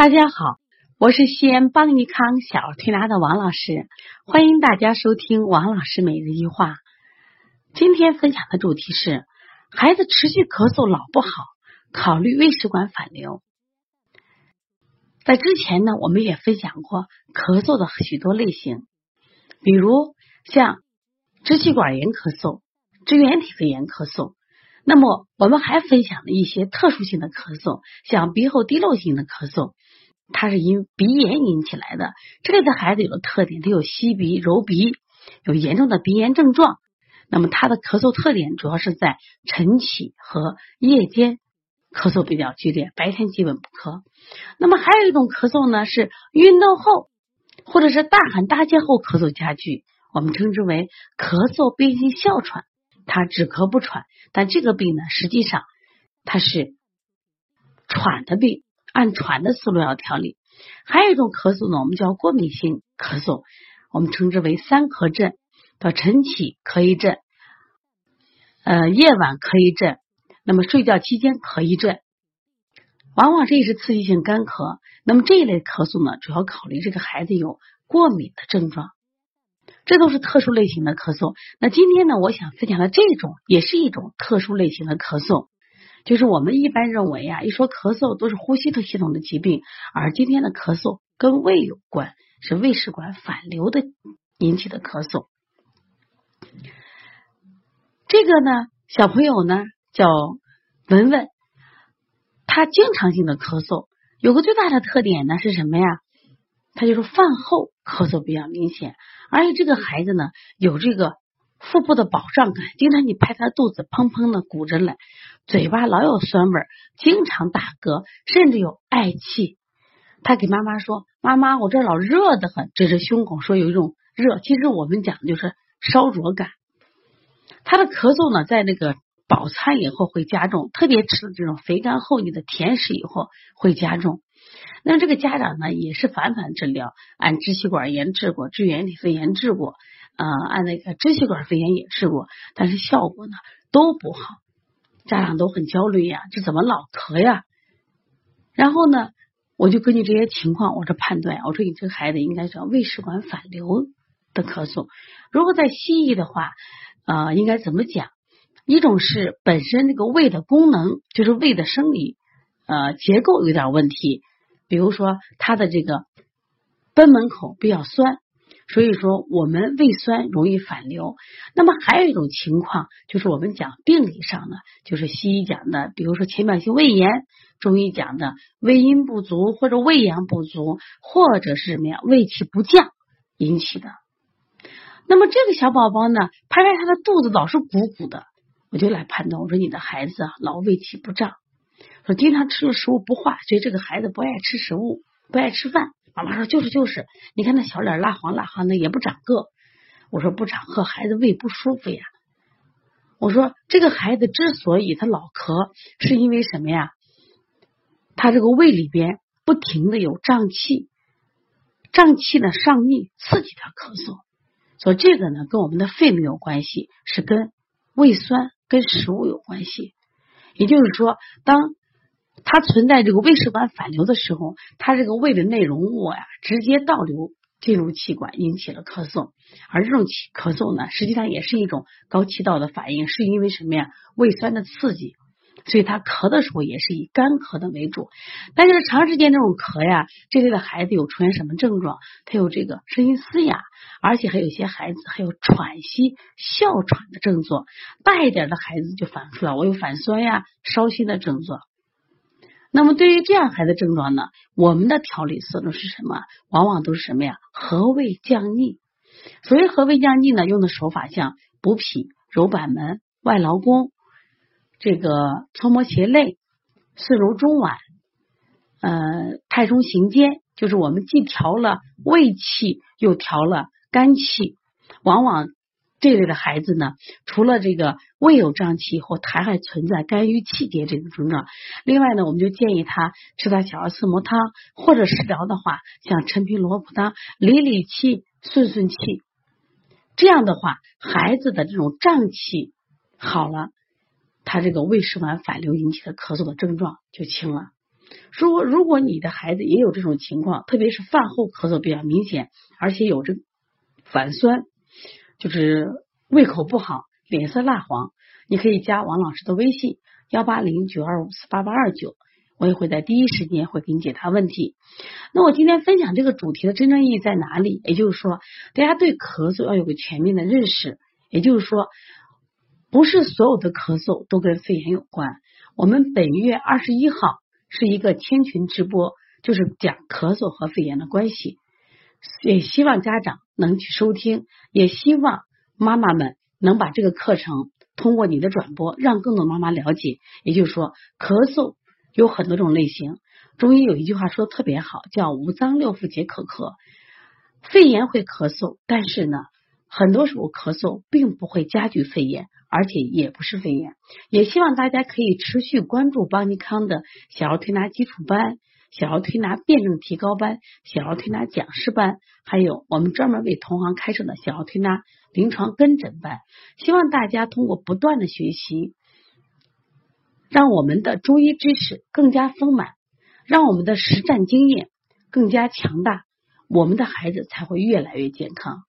大家好，我是西安邦尼康小儿推拿的王老师，欢迎大家收听王老师每日一话。今天分享的主题是孩子持续咳嗽老不好，考虑胃食管反流。在之前呢，我们也分享过咳嗽的许多类型，比如像支气管炎咳嗽、支原体肺炎咳嗽。那么我们还分享了一些特殊性的咳嗽，像鼻后滴漏型的咳嗽，它是因鼻炎引起来的。这类的孩子有个特点，他有吸鼻、揉鼻，有严重的鼻炎症状。那么他的咳嗽特点主要是在晨起和夜间咳嗽比较剧烈，白天基本不咳。那么还有一种咳嗽呢，是运动后或者是大喊大叫后咳嗽加剧，我们称之为咳嗽变性哮喘。他止咳不喘，但这个病呢，实际上它是喘的病，按喘的思路要调理。还有一种咳嗽呢，我们叫过敏性咳嗽，我们称之为三咳症，到晨起咳一阵，呃，夜晚咳一阵，那么睡觉期间咳一阵，往往这也是刺激性干咳。那么这一类咳嗽呢，主要考虑这个孩子有过敏的症状。这都是特殊类型的咳嗽。那今天呢，我想分享的这种也是一种特殊类型的咳嗽，就是我们一般认为呀，一说咳嗽都是呼吸系统的疾病，而今天的咳嗽跟胃有关，是胃食管反流的引起的咳嗽。这个呢，小朋友呢叫文文，他经常性的咳嗽，有个最大的特点呢是什么呀？他就是饭后咳嗽比较明显。而且这个孩子呢，有这个腹部的饱胀感，经常你拍他肚子，砰砰的鼓着来，嘴巴老有酸味，经常打嗝，甚至有嗳气。他给妈妈说：“妈妈，我这老热的很，指着胸口说有一种热。其实我们讲就是烧灼感。他的咳嗽呢，在那个饱餐以后会加重，特别吃了这种肥甘厚腻的甜食以后会加重。”那这个家长呢，也是反反治疗，按支气管炎治过，支原体肺炎治过，呃，按那个支气管肺炎也治过，但是效果呢都不好，家长都很焦虑呀，这怎么老咳呀？然后呢，我就根据这些情况，我这判断，我说你这个孩子应该叫胃食管反流的咳嗽。如果在西医的话，呃，应该怎么讲？一种是本身这个胃的功能，就是胃的生理呃结构有点问题。比如说，他的这个贲门口比较酸，所以说我们胃酸容易反流。那么还有一种情况，就是我们讲病理上的，就是西医讲的，比如说浅表性胃炎，中医讲的胃阴不足或者胃阳不足，或者是什么呀，胃气不降引起的。那么这个小宝宝呢，拍拍他的肚子老是鼓鼓的，我就来判断，我说你的孩子啊，老胃气不胀。说经常吃了食物不化，所以这个孩子不爱吃食物，不爱吃饭。妈妈说就是就是，你看那小脸蜡黄蜡黄的，也不长个。我说不长个，孩子胃不舒服呀。我说这个孩子之所以他老咳，是因为什么呀？他这个胃里边不停的有胀气，胀气呢上逆，刺激他咳嗽。所以这个呢跟我们的肺没有关系，是跟胃酸跟食物有关系。也就是说，当它存在这个胃食管反流的时候，它这个胃的内容物呀，直接倒流进入气管，引起了咳嗽。而这种气咳嗽呢，实际上也是一种高气道的反应，是因为什么呀？胃酸的刺激。所以他咳的时候也是以干咳的为主，但是长时间这种咳呀，这类的孩子有出现什么症状？他有这个声音嘶哑，而且还有些孩子还有喘息、哮喘的症状。大一点的孩子就反出来，我有反酸呀、烧心的症状。那么对于这样孩子症状呢，我们的调理思路是什么？往往都是什么呀？和胃降逆。所谓和胃降逆呢，用的手法像补脾、揉板门、外劳宫。这个搓摩胁肋、四揉中脘、呃太冲行间，就是我们既调了胃气，又调了肝气。往往这类的孩子呢，除了这个胃有胀气或痰，还存在肝郁气结这种症状。另外呢，我们就建议他吃点小儿四磨汤，或者食疗的话，像陈皮萝卜汤理理气、顺顺气。这样的话，孩子的这种胀气好了。他这个胃食管反流引起的咳嗽的症状就轻了。如果如果你的孩子也有这种情况，特别是饭后咳嗽比较明显，而且有这反酸，就是胃口不好，脸色蜡黄，你可以加王老师的微信幺八零九二五四八八二九，我也会在第一时间会给你解答问题。那我今天分享这个主题的真正意义在哪里？也就是说，大家对咳嗽要有个全面的认识。也就是说，不是所有的咳嗽都跟肺炎有关。我们本月二十一号是一个千群直播，就是讲咳嗽和肺炎的关系。也希望家长能去收听，也希望妈妈们能把这个课程通过你的转播，让更多妈妈了解。也就是说，咳嗽有很多种类型。中医有一句话说的特别好，叫“五脏六腑皆可咳”。肺炎会咳嗽，但是呢。很多时候咳嗽并不会加剧肺炎，而且也不是肺炎。也希望大家可以持续关注邦尼康的小儿推拿基础班、小儿推拿辩证提高班、小儿推拿讲师班，还有我们专门为同行开设的小儿推拿临床跟诊班。希望大家通过不断的学习，让我们的中医知识更加丰满，让我们的实战经验更加强大，我们的孩子才会越来越健康。